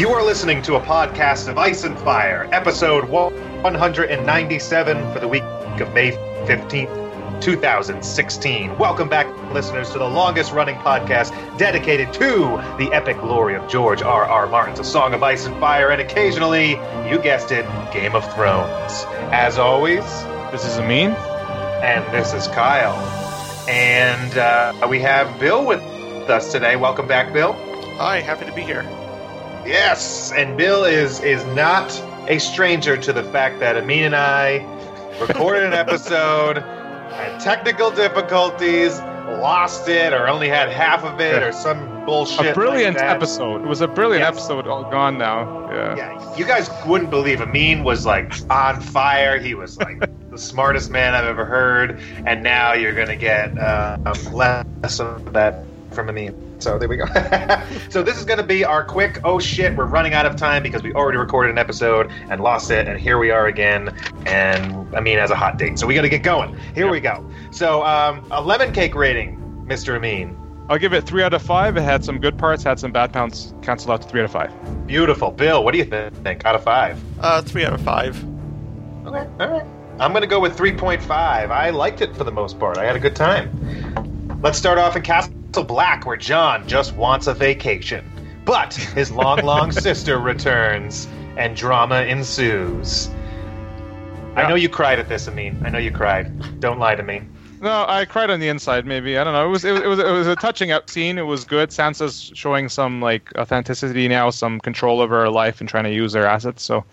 You are listening to a podcast of Ice and Fire, episode 197 for the week of May 15th, 2016. Welcome back, listeners, to the longest running podcast dedicated to the epic glory of George R. R. Martin's A Song of Ice and Fire, and occasionally, you guessed it, Game of Thrones. As always, This is Amin. and this is Kyle. And uh, we have Bill with us today. Welcome back, Bill. Hi, happy to be here. Yes, and Bill is is not a stranger to the fact that Amin and I recorded an episode, had technical difficulties, lost it, or only had half of it, or some bullshit. a brilliant like episode. It was a brilliant Yes. episode. All gone now. Yeah. Yeah, you guys wouldn't believe Amin was like on fire. He was like the smartest man I've ever heard, and now you're gonna get uh, um, less of that from Amin. So there we go. so this is gonna be our quick. Oh shit, we're running out of time because we already recorded an episode and lost it, and here we are again. And Amin has a hot date, so we got to get going. Here we go. So um, a lemon cake rating, Mr. Amin. I'll give it three out of five. It had some good parts, had some bad parts. Cancel out to three out of five. Beautiful, Bill. What do you think? Out of five. Uh, three out of five. Okay, all right. I'm going to go with 3.5. I liked it for the most part. I had a good time. Let's start off in Castle To black, where Jon just wants a vacation. But his long, long sister returns, and drama ensues. I know you cried at this, Amin. I know you cried. Don't lie to me. No, I cried on the inside. Maybe I don't know. It was it was it was, it was a touching up scene. It was good. Sansa's showing some like authenticity now, some control over her life and trying to use her assets. So,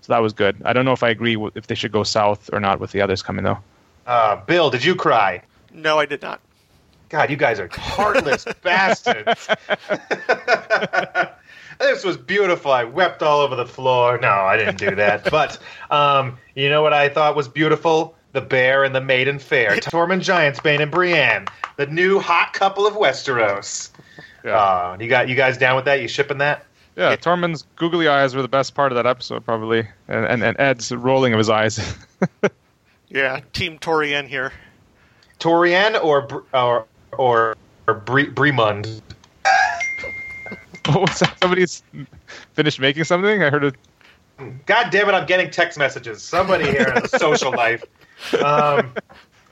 so that was good. I don't know if I agree with, if they should go south or not with the others coming though. Uh, Bill, did you cry? No, I did not. God, you guys are heartless bastards. this was beautiful. I wept all over the floor. No, I didn't do that. But um, you know what I thought was beautiful? The bear and the maiden fair. Tormund Giantsbane and Brienne, the new hot couple of Westeros. Yeah. Uh, you got you guys down with that? You shipping that? Yeah, Tormund's googly eyes were the best part of that episode, probably, and and, and Edd's rolling of his eyes. Yeah, Team Torian here. Torian or or or, or Bre- Bremund? what was that? Somebody's finished making something. I heard it. God damn it! I'm getting text messages. Somebody here in the social life. Um,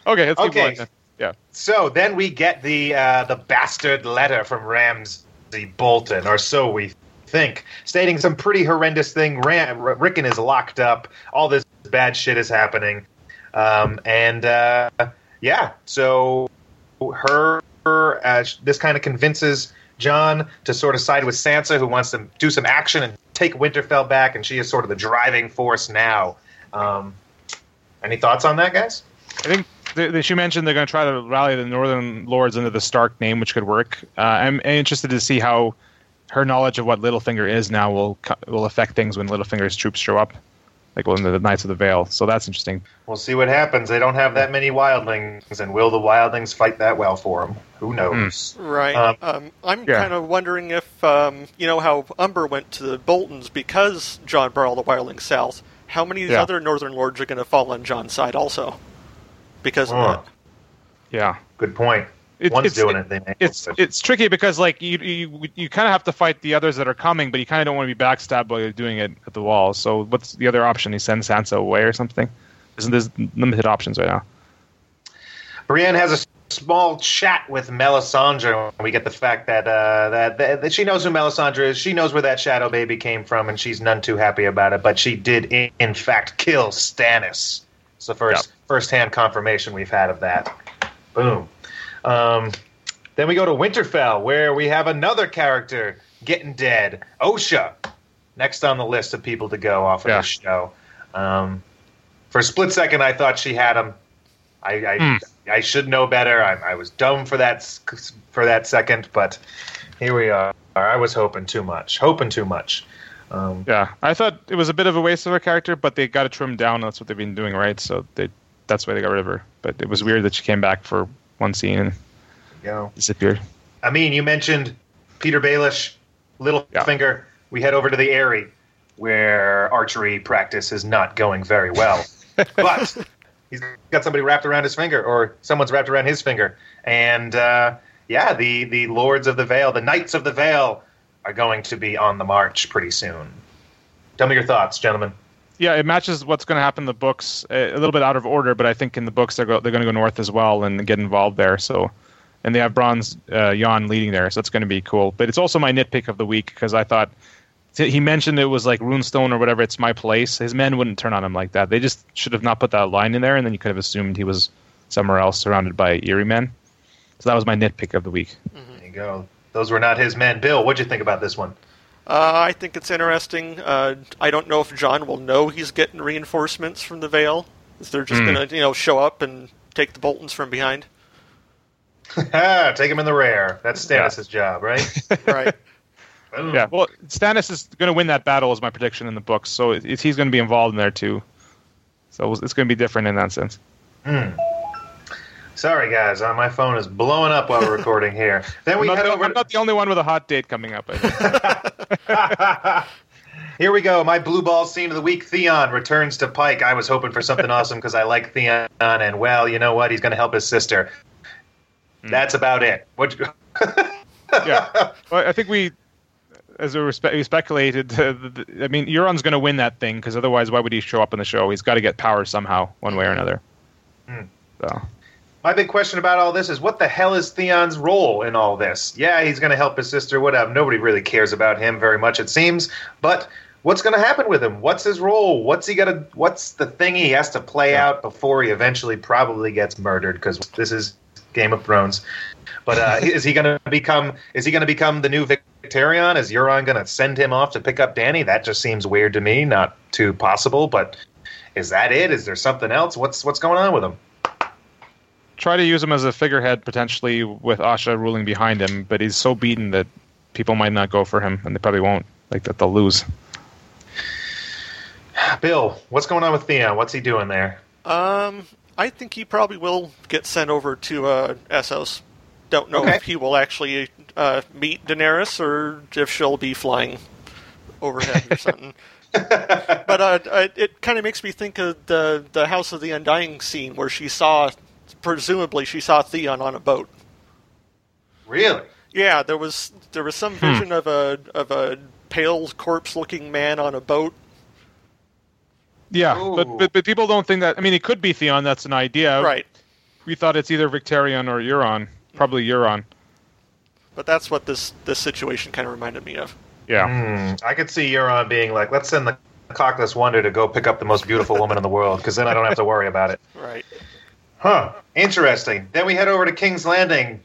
Okay, let's keep going. Yeah. So then we get the uh, the bastard letter from Ramsay Bolton, or so we think, stating some pretty horrendous thing. Ram- Rickon is locked up. All this bad shit is happening, um, and uh, yeah. So her, uh, this kind of convinces Jon to sort of side with Sansa, who wants to do some action and take Winterfell back, and she is sort of the driving force now. Um, any thoughts on that, guys? I think she mentioned they're going to try to rally the Northern Lords under the Stark name, which could work. Uh, I'm interested to see how her knowledge of what Littlefinger is now will will affect things when Littlefinger's troops show up, like when the Knights of the Vale. So that's interesting. We'll see what happens. They don't have that many wildlings, and will the wildlings fight that well for them? Who knows? Right. Um, Um, I'm yeah. kind of wondering if, um, you know, how Umber went to the Boltons because Jon brought all the wildlings south. How many of Yeah. other Northern Lords are going to fall on Jon's side also? Because of that. Yeah, Good point. It- One's it's- doing it- it. It's but- it's tricky because like you you you kind of have to fight the others that are coming, but you kind of don't want to be backstabbed while you're doing it at the wall. So what's the other option? He sends Sansa away or something? Isn't there's limited options right now? Brienne has a small chat with Melisandre. and We get the fact that, uh, that that that she knows who Melisandre is. She knows where that shadow baby came from, and she's none too happy about it. But she did, in, in fact, kill Stannis. It's the first Yep. first-hand confirmation we've had of that. Boom. Um, then we go to Winterfell, where we have another character getting dead. Osha, next on the list of people to go off of Yeah. this show. Um, for a split second, I thought she had him. I I, Hmm. I should know better. I, I was dumb for that for that second, but here we are. I was hoping too much, hoping too much. Um, Yeah, I thought it was a bit of a waste of a character, but they got to trim down. That's what they've been doing, right? So they that's why they got rid of her. But it was weird that she came back for one scene and know, disappeared. I mean, you mentioned Petyr Baelish, Littlefinger. We head over to the Eyrie, where archery practice is not going very well. but he's got somebody wrapped around his finger, or someone's wrapped around his finger. And uh, yeah, the, the Lords of the Vale, the Knights of the Vale, are going to be on the march pretty soon. Tell me your thoughts, gentlemen. Yeah, it matches what's going to happen in the books. A little bit out of order, but I think in the books they're go, they're going to go north as well and get involved there. So, and they have Bronze uh, Yohn leading there, so that's going to be cool. But it's also my nitpick of the week because I thought he mentioned it was like Runestone or whatever. It's my place. His men wouldn't turn on him like that. They just should have not put that line in there, and then you could have assumed he was somewhere else surrounded by Eyrie men. So that was my nitpick of the week. There you go. Those were not his men. Bill, what'd you think about this one? Uh, I think it's interesting. Uh, I don't know if Jon will know he's getting reinforcements from the Vale. Is they're just Hmm. going to, you know, show up and take the Boltons from behind? Take him in the rear. That's Stannis' job, right? Right. Boom. Yeah, well, Stannis is going to win that battle, is my prediction in the books. So it's, he's going to be involved in there too. So it's going to be different in that sense. Sorry, guys. Uh, my phone is blowing up while we're recording here. Then we not, head over. I'm not the only one with a hot date coming up. Here we go. My blue ball scene of the week. Theon returns to Pyke. I was hoping for something awesome because I like Theon, and well, you know what? He's going to help his sister. That's about it. What? yeah, well, I think we, as we, respe- we speculated, uh, the, the, I mean, Euron's going to win that thing because otherwise, why would he show up in the show? He's got to get power somehow, one way or another. Hmm. So My big question about all this is what the hell is Theon's role in all this? Yeah, he's going to help his sister, whatever. Nobody really cares about him very much, it seems. But what's going to happen with him? What's his role? What's he going to? What's the thing he has to play Yeah. out before he eventually probably gets murdered? Because this is Game of Thrones. But uh, is he going to become? Is he going to become the new Victarion? Is Euron going to send him off to pick up Dany? That just seems weird to me. Not too possible, but is that it? Is there something else? What's what's going on with him? Try to use him as a figurehead potentially with Asha ruling behind him, but he's so beaten that people might not go for him, and they probably won't. Like that, they'll lose. Bill, what's going on with Theon? What's he doing there? Um, I think he probably will get sent over to uh, Essos. Don't know Okay. if he will actually uh, meet Daenerys or if she'll be flying overhead or something. but uh, uh, it kind of makes me think of the the House of the Undying scene where she saw, presumably, she saw Theon on a boat. Really? Yeah, there was there was some vision of a of a pale corpse-looking man on a boat. Yeah, but, but but people don't think that. I mean, it could be Theon. That's an idea. Right. We thought it's either Victarion or Euron. Probably Euron. But that's what this this situation kind of reminded me of. Yeah. Hmm. I could see Euron being like, let's send the cockless wonder to go pick up the most beautiful woman in the world, because then I don't have to worry about it. Right. Huh. Interesting. Then we head over to King's Landing.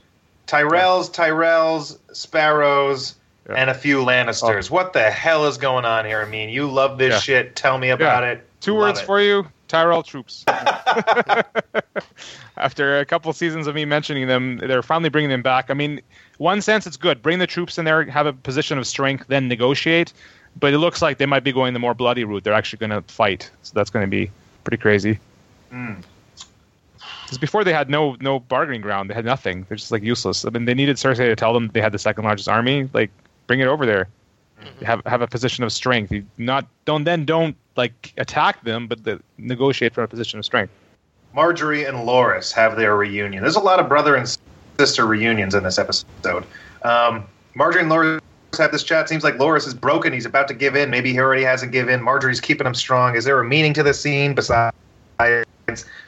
Tyrells, Tyrells, Sparrows, Yeah. and a few Lannisters. What the hell is going on here? I mean, you love this Yeah. shit. Tell me about Yeah. it. Two Love words it. for you: Tyrell troops. After a couple seasons of me mentioning them, they're finally bringing them back. I mean, one sense it's good. Bring the troops in there, have a position of strength, then negotiate. But it looks like they might be going the more bloody route. They're actually going to fight, so that's going to be pretty crazy. Hmm. Because before they had no no bargaining ground, they had nothing. They're just like useless. I mean, they needed Cersei to tell them they had the second largest army. Like, bring it over there. Have have a position of strength. You not don't then don't like attack them, but the, negotiate from a position of strength. Margaery and Loras have their reunion. There's a lot of brother and sister reunions in this episode. Um, Margaery and Loras have this chat. Seems like Loras is broken. He's about to give in. Maybe he already hasn't given. Margaery's keeping him strong. Is there a meaning to this scene besides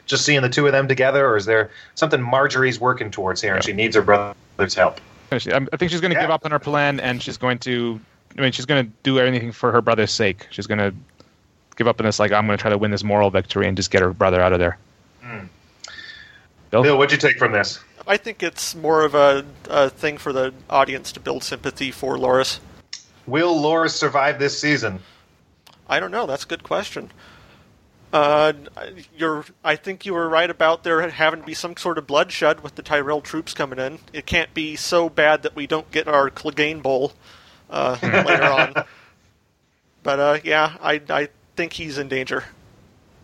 just seeing the two of them together, or is there something Margaery's working towards here and she needs her brother's help? I'm- think she's going to Yeah. give up on her plan, and she's going to. I mean, she's going to do anything for her brother's sake. She's going to give up on this. Like, I'm going to try to win this moral victory and just get her brother out of there. Hmm. Bill? Bill, what'd you take from this? I think it's more of a, a thing for the audience to build sympathy for Loras. Will Loras survive this season? I don't know. That's a good question. Uh, you're. I think you were right about there having to be some sort of bloodshed with the Tyrell troops coming in. It can't be so bad that we don't get our Clegane Bowl uh, later on. But uh, yeah, I I think he's in danger.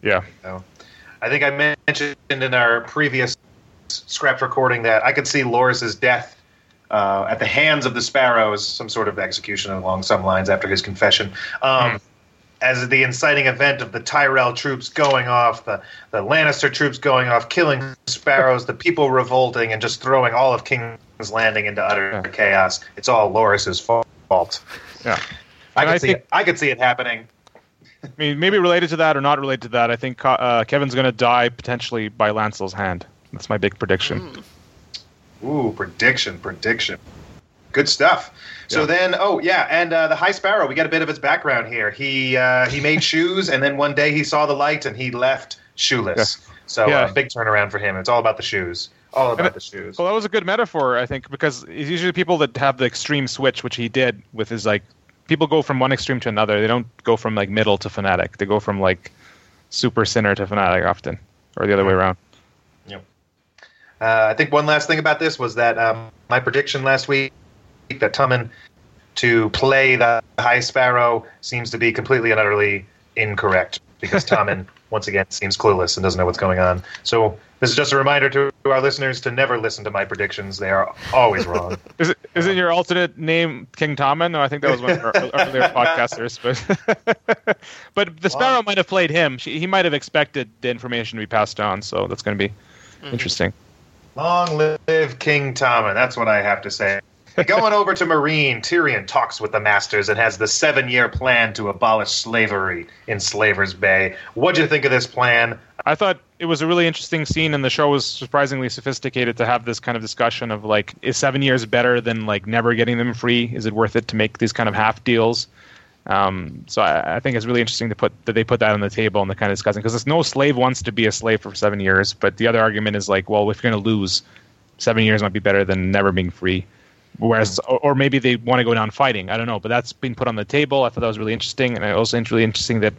Yeah. No. I think I mentioned in our previous scrapped recording that I could see Loras's death uh, at the hands of the Sparrows, some sort of execution along some lines after his confession, um, as the inciting event of the Tyrell troops going off, the, the Lannister troops going off, killing Sparrows, the people revolting, and just throwing all of King's Landing into utter Yeah. chaos. It's all Loras's fault. fault. Yeah. I And could I see think- it. I could see it happening. I mean, maybe related to that or not related to that. I think uh, Kevan's going to die potentially by Lancel's hand. That's my big prediction. Ooh, prediction, prediction. Good stuff. So Yeah. then, oh yeah, and uh, the High Sparrow. We got a bit of his background here. He uh, he made shoes, and then one day he saw the light, and he left shoeless. So Yeah. uh, big turnaround for him. It's all about the shoes. All about it- the shoes. Well, that was a good metaphor, I think, because it's usually people that have the extreme switch, which he did with his like. People go from one extreme to another. They don't go from like middle to fanatic. They go from like super sinner to fanatic often, or the other way around. Yep. Uh, I think one last thing about this was that um, my prediction last week that Tommen to play the High Sparrow seems to be completely and utterly incorrect because Tommen once again seems clueless and doesn't know what's going on. So this is just a reminder to our listeners to never listen to my predictions; they are always wrong. Is it is it your alternate name, King Tommen? No, I think that was one of our earlier podcasters. But but the Sparrow might have played him. She, he might have expected the information to be passed on. So that's going to be mm-hmm. interesting. Long live King Tommen. That's what I have to say. Going over to Meereen, Tyrion talks with the Masters and has the seven year plan to abolish slavery in Slaver's Bay. What'd you think of this plan? I thought it was a really interesting scene, and the show was surprisingly sophisticated to have this kind of discussion of like, is seven years better than like never getting them free? Is it worth it to make these kind of half deals? Um, so I, I think it's really interesting to put that they put that on the table and the kind of discussing because no slave wants to be a slave for seven years, but the other argument is like, well, if you're going to lose, seven years might be better than never being free. Whereas, or, or maybe they want to go down fighting. I don't know, but that's been put on the table. I thought that was really interesting, and I also think really interesting that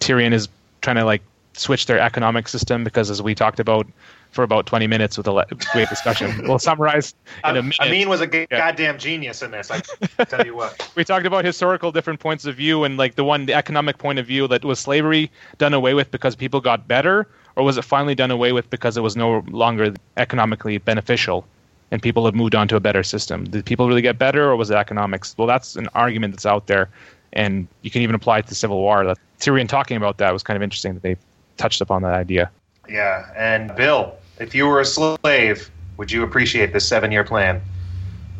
Tyrion is trying to like switch their economic system because, as we talked about for about twenty minutes with a great discussion, we'll summarize in a minute. Amin was a g- Yeah. goddamn genius in this. I tell you what. we talked about historical different points of view and like the one the economic point of view that was slavery done away with because people got better or was it finally done away with because it was no longer economically beneficial and people have moved on to a better system did people really get better or was it economics well that's an argument that's out there and you can even apply it to civil war that tyrion talking about that was kind of interesting that they touched upon that idea Yeah, and Bill, if you were a slave, would you appreciate this seven-year plan?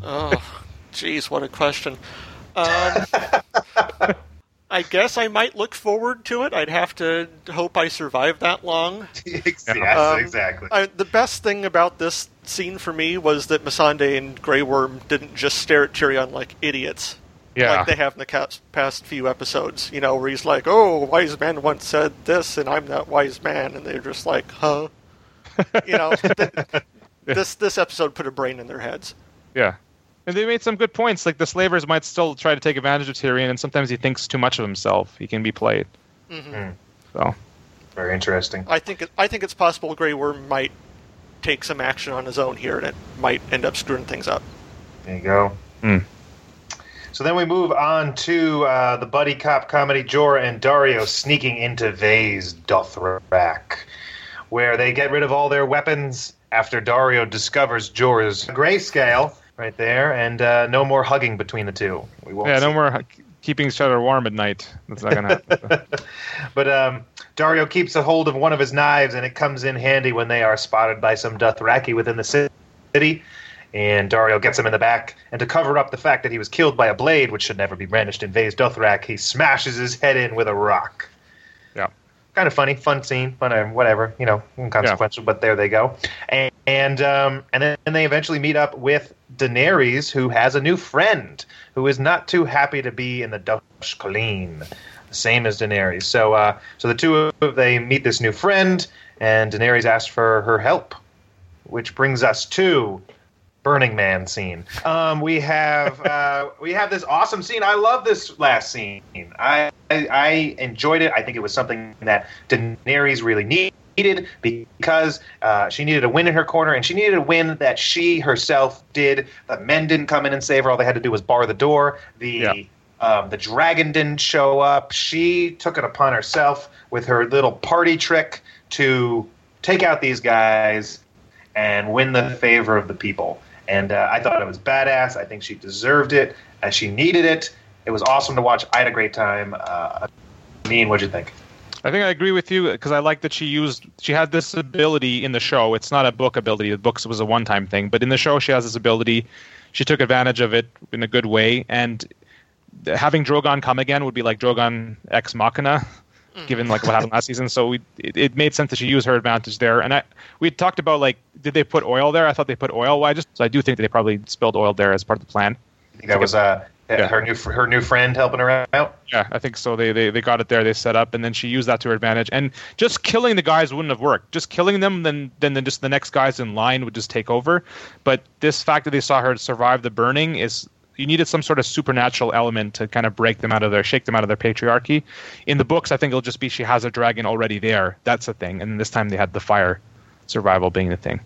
Oh, jeez, what a question. Um, I guess I might look forward to it. I'd have to hope I survive that long. yes, Um, exactly. I, the best thing about this scene for me was that Missandei and Grey Worm didn't just stare at Tyrion like idiots. yeah Like they have in the ca- past few episodes, you know, where he's like, "Oh, wise man once said this, and I'm that wise man," and they're just like, "Huh?" You know, th- this this episode put a brain in their heads. Yeah. And they made some good points. Like the slavers might still try to take advantage of Tyrion, and sometimes he thinks too much of himself. He can be played. Mhm. So Very interesting. I think it, I think it's possible Grey Worm might take some action on his own here, and it might end up screwing things up. There you go. Hmm. So then we move on to uh, the buddy cop comedy Jorah and Daario sneaking into Vaes Dothrak, where they get rid of all their weapons after Daario discovers Jorah's grayscale right there, and uh, no more hugging between the two. We won't yeah, see no more hu- keeping each other warm at night. That's not gonna happen. But um, Daario keeps a hold of one of his knives, and it comes in handy when they are spotted by some Dothraki within the city. And Daario gets him in the back, and to cover up the fact that he was killed by a blade, which should never be brandished in Vaes Dothrak, he smashes his head in with a rock. Yeah. Kind of funny, fun scene, but uh, whatever, you know, inconsequential. But there they go, and and, um, and then they eventually meet up with Daenerys, who has a new friend who is not too happy to be in the Dosh khaleen, same as Daenerys. So, uh, so the two of they meet this new friend, and Daenerys asks for her help, which brings us to Burning Man scene. Um, we have uh, we have this awesome scene. I love this last scene. I, I I enjoyed it. I think it was something that Daenerys really needed because uh, she needed a win in her corner, and she needed a win that she herself did. The men didn't come in and save her. All they had to do was bar the door. The Yeah. um, the dragon didn't show up. She took it upon herself with her little party trick to take out these guys and win the favor of the people. And uh, I thought it was badass. I think she deserved it. Uh, she needed it. It was awesome to watch. I had a great time. Uh, Mean, what'd you think? I think I agree with you because I like that she used she had this ability in the show. It's not a book ability. The books was a one time thing, but in the show she has this ability. She took advantage of it in a good way, and having Drogon come again would be like Drogon ex Machina, given like what happened last season. So we it, it made sense that she use her advantage there. And I we talked about like did they put oil there? I thought they put oil. Well, I just so I do think they probably spilled oil there as part of the plan. I think that was uh, Yeah. her new her new friend helping her out. Yeah, I think so. They, they they got it there. They set up, and then she used that to her advantage. And just killing the guys wouldn't have worked. Just killing them, then then then just the next guys in line would just take over. But this fact that they saw her survive the burning is you needed some sort of supernatural element to kind of break them out of their shake them out of their patriarchy. In the books, I think it'll just be she has a dragon already there. That's the thing. And this time they had the fire survival being the thing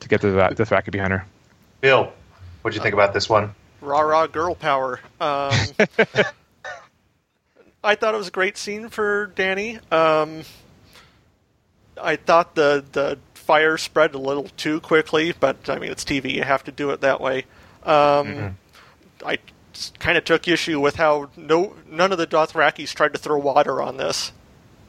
to get to that the fact behind her. Bill, what'd you think about this one? Rah rah girl power. Um, I thought it was a great scene for Dany. Um, I thought the the fire spread a little too quickly, but I mean it's TV; you have to do it that way. Um, I kind of took issue with how no none of the Dothrakis tried to throw water on this.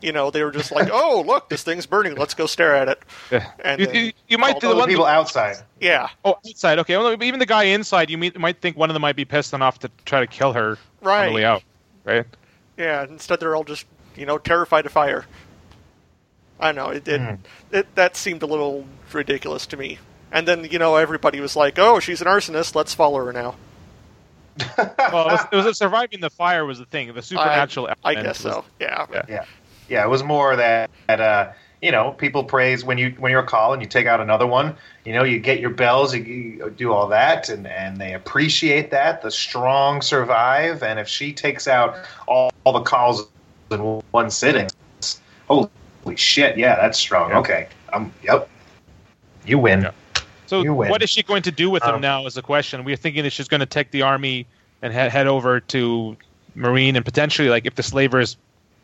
You know, they were just like, "Oh, look, this thing's burning. Let's go stare at it." Yeah. And You, you, you might all do the the one people outside. Yeah, Oh, outside. Okay. Well, even the guy inside, you might, might think one of them might be pissed enough to try to kill her on Right. the way out, right? Yeah, instead they're all just, you know, terrified of fire. I don't know, it, it, hmm. it that seemed a little ridiculous to me. And then, you know, everybody was like, "Oh, she's an arsonist. Let's follow her now." Well, it was, it was surviving the fire was the thing. The supernatural. I, I guess was- so. Yeah. Yeah. Yeah, yeah. It was more that, that uh, you know people praise when you when you're a khal and you take out another one. You know, you get your bells, you, you do all that, and and they appreciate that. The strong survive, and if she takes out all, all the khals in one sitting, holy shit, yeah, that's strong. Yeah. Okay, um, yep, you win. Yeah. So, You win. what is she going to do with Um, now? Is the question. We're thinking that she's going to take the army and head head over to Meereen and potentially, like, if the slavers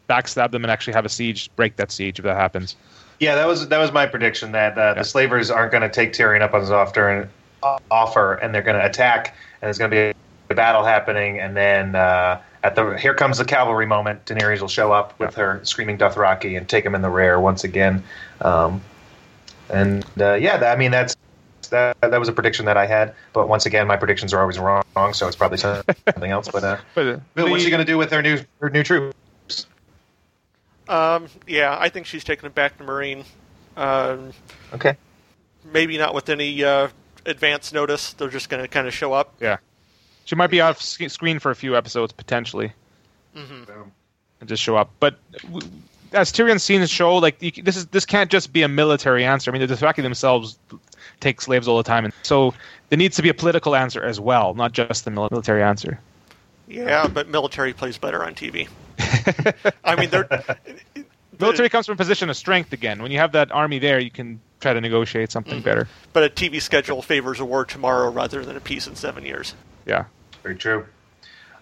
backstab them and actually have a siege, break that siege if that happens. Yeah, that was that was my prediction that uh, Yeah. the slavers aren't going to take Tyrion up on his offer and uh, offer, and they're going to attack, and there's going to be a battle happening, and then uh, at the here comes the cavalry moment. Daenerys will show up with her screaming Dothraki and take him in the rear once again. Um, and uh, yeah, that, I mean that's that that was a prediction that I had, but once again, my predictions are always wrong, so it's probably something else. But uh, But uh, Bill, what's she going to do with her new her new troops? Um, yeah, I think she's taking it back to Meereen. Um, Okay. maybe not with any uh, advance notice. They're just going to kind of show up. Yeah. She might be off sc- screen for a few episodes potentially. Um, and just show up. But w- as Tyrion's seen the show, like you, this is this can't just be a military answer. I mean, the Dothraki themselves take slaves all the time, and so there needs to be a political answer as well, not just the military answer. Yeah, but military plays better on TV. I mean, they're Military comes from a position of strength again. When you have that army there, you can try to negotiate something better. but a TV schedule favors a war tomorrow rather than a peace in seven years. Yeah. Very true.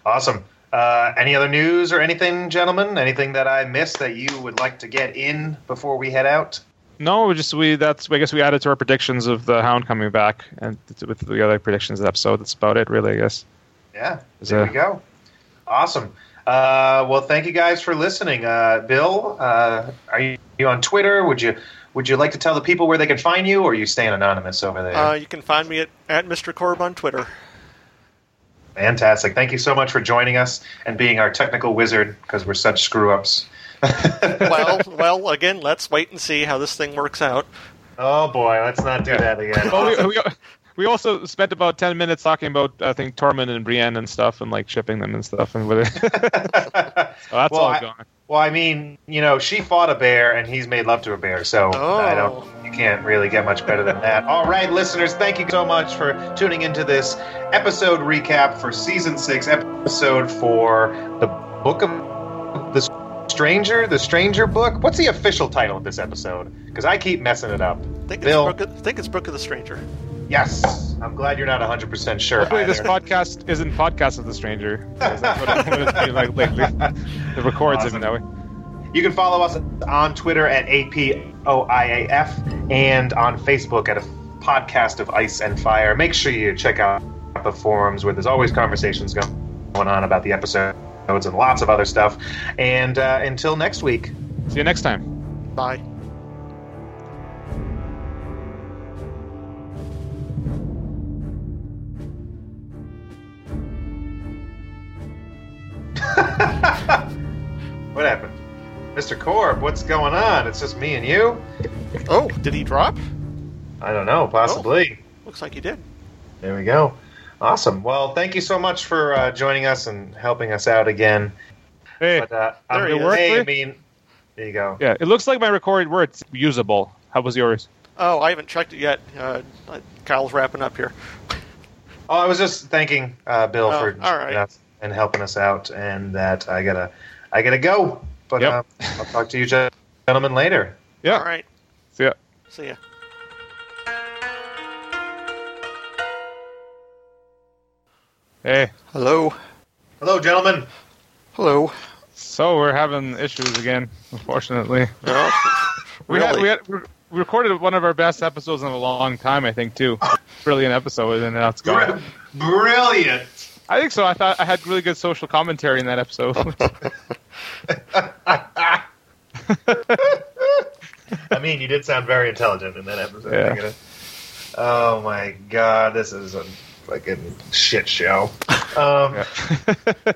Awesome. Uh, any other news or anything, gentlemen? Anything that I missed that you would like to get in before we head out? No, just we that's I guess we added to our predictions of the Hound coming back, and with the other predictions of the episode. That's about it, really. I guess. Yeah, Is there there- we go. Awesome. Uh, well, thank you guys for listening. Uh, Bill, uh, are you, you on Twitter? Would you would you like to tell the people where they can find you, or are you staying anonymous over there? Uh, you can find me at, at Mr. Korb on Twitter. Fantastic. Thank you so much for joining us and being our technical wizard because we're such screw ups. Well, well, again, let's wait and see how this thing works out. oh boy, let's not do that again. Well, we, we, we also spent about ten minutes talking about I think Tormund and Brienne and stuff, and like shipping them and stuff, and whether so that's Well, all I- gone. Well, I mean, you know, she fought a bear and he's made love to a bear, so Oh. I don't. You can't really get much better than that. All right, listeners, thank you so much for tuning into this episode recap for season six, episode for the book of the stranger, the stranger book. What's the official title of this episode? Because I keep messing it up. I think, Bill. it's Brook of, I think it's Brook of the Stranger. Yes, I'm glad you're not 100 percent sure. Hopefully, this podcast isn't podcast of the stranger. That's what it- what it's been like lately. It records Awesome. it that way. You can follow us on Twitter at APOIAF and on Facebook at a podcast of Ice and Fire. Make sure you check out the forums where there's always conversations going on about the episodes and lots of other stuff. And uh, until next week. See you next time. Bye. what happened? Mr. Korb, what's going on? It's just me and you? Oh, did he drop? I don't know, possibly. Looks like he did. There we go. Awesome. Well, thank you so much for uh, joining us and helping us out again. Hey, But uh, There I'm, he is. Work, hey, I mean, there you go. yeah, it looks like my recorded words usable. How was yours? Oh, I haven't checked it yet. Uh, Kyle's wrapping up here. Oh, I was just thanking uh, Bill Oh, for all right. Joining us and helping us out, and that I gotta, I gotta go. But Yep. uh, I'll talk to you gentlemen later. Yeah. All right. See ya. See ya. Hey. Hello. Hello, gentlemen. Hello. So we're having issues again, unfortunately. No. We had, we had we recorded one of our best episodes in a long time, I think, too. Brilliant episode, and now it's gone. Brilliant. I think so. I thought I had really good social commentary in that episode. I mean, you did sound very intelligent in that episode. Yeah. I gotta- Oh my god, this is a fucking shit show. Um,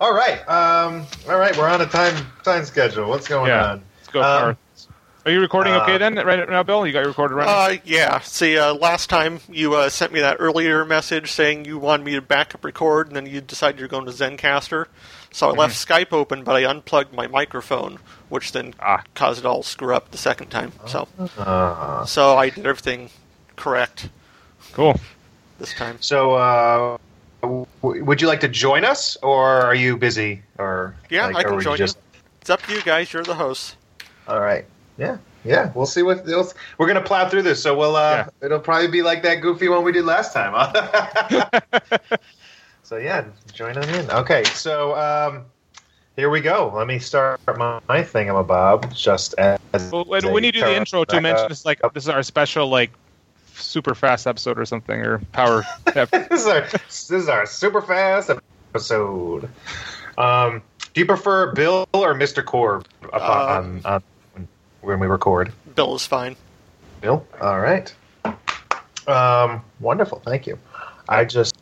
All right, um, all right, we're on a time time schedule. What's going Yeah. on? Let's go. Um, Garth. Are you recording okay uh, then, right now, Bill? You got your recorder running? Uh, yeah. See, uh, last time you uh, sent me that earlier message saying you wanted me to backup record, and then you decided you're going to Zencastr. So I left Skype open, but I unplugged my microphone, which then Ah. caused it all to screw up the second time. So, Uh, so I did everything correct cool. this time. so, uh, w- would you like to join us, or are you busy? Or Yeah, like, I can we join just- you. It's up to you guys. You're the host. All right. Yeah. Yeah. We'll see what we'll, we're gonna plow through this. So we'll. Uh, It'll probably be like that goofy one we did last time. so yeah, join on in. Okay. So um, here we go. Let me start my, my thingamabob. Just as Well, when, you do the intro, to mention this like this is our special like super fast episode or something or power. this is our this is our super fast episode. Um, do you prefer Bill or Mister Korb upon, Um, when we record? Bill is fine. Bill. All right. Um, wonderful. Thank you. I just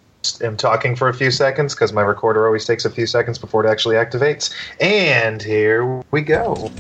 am talking for a few seconds because my recorder always takes a few seconds before it actually activates. And here we go.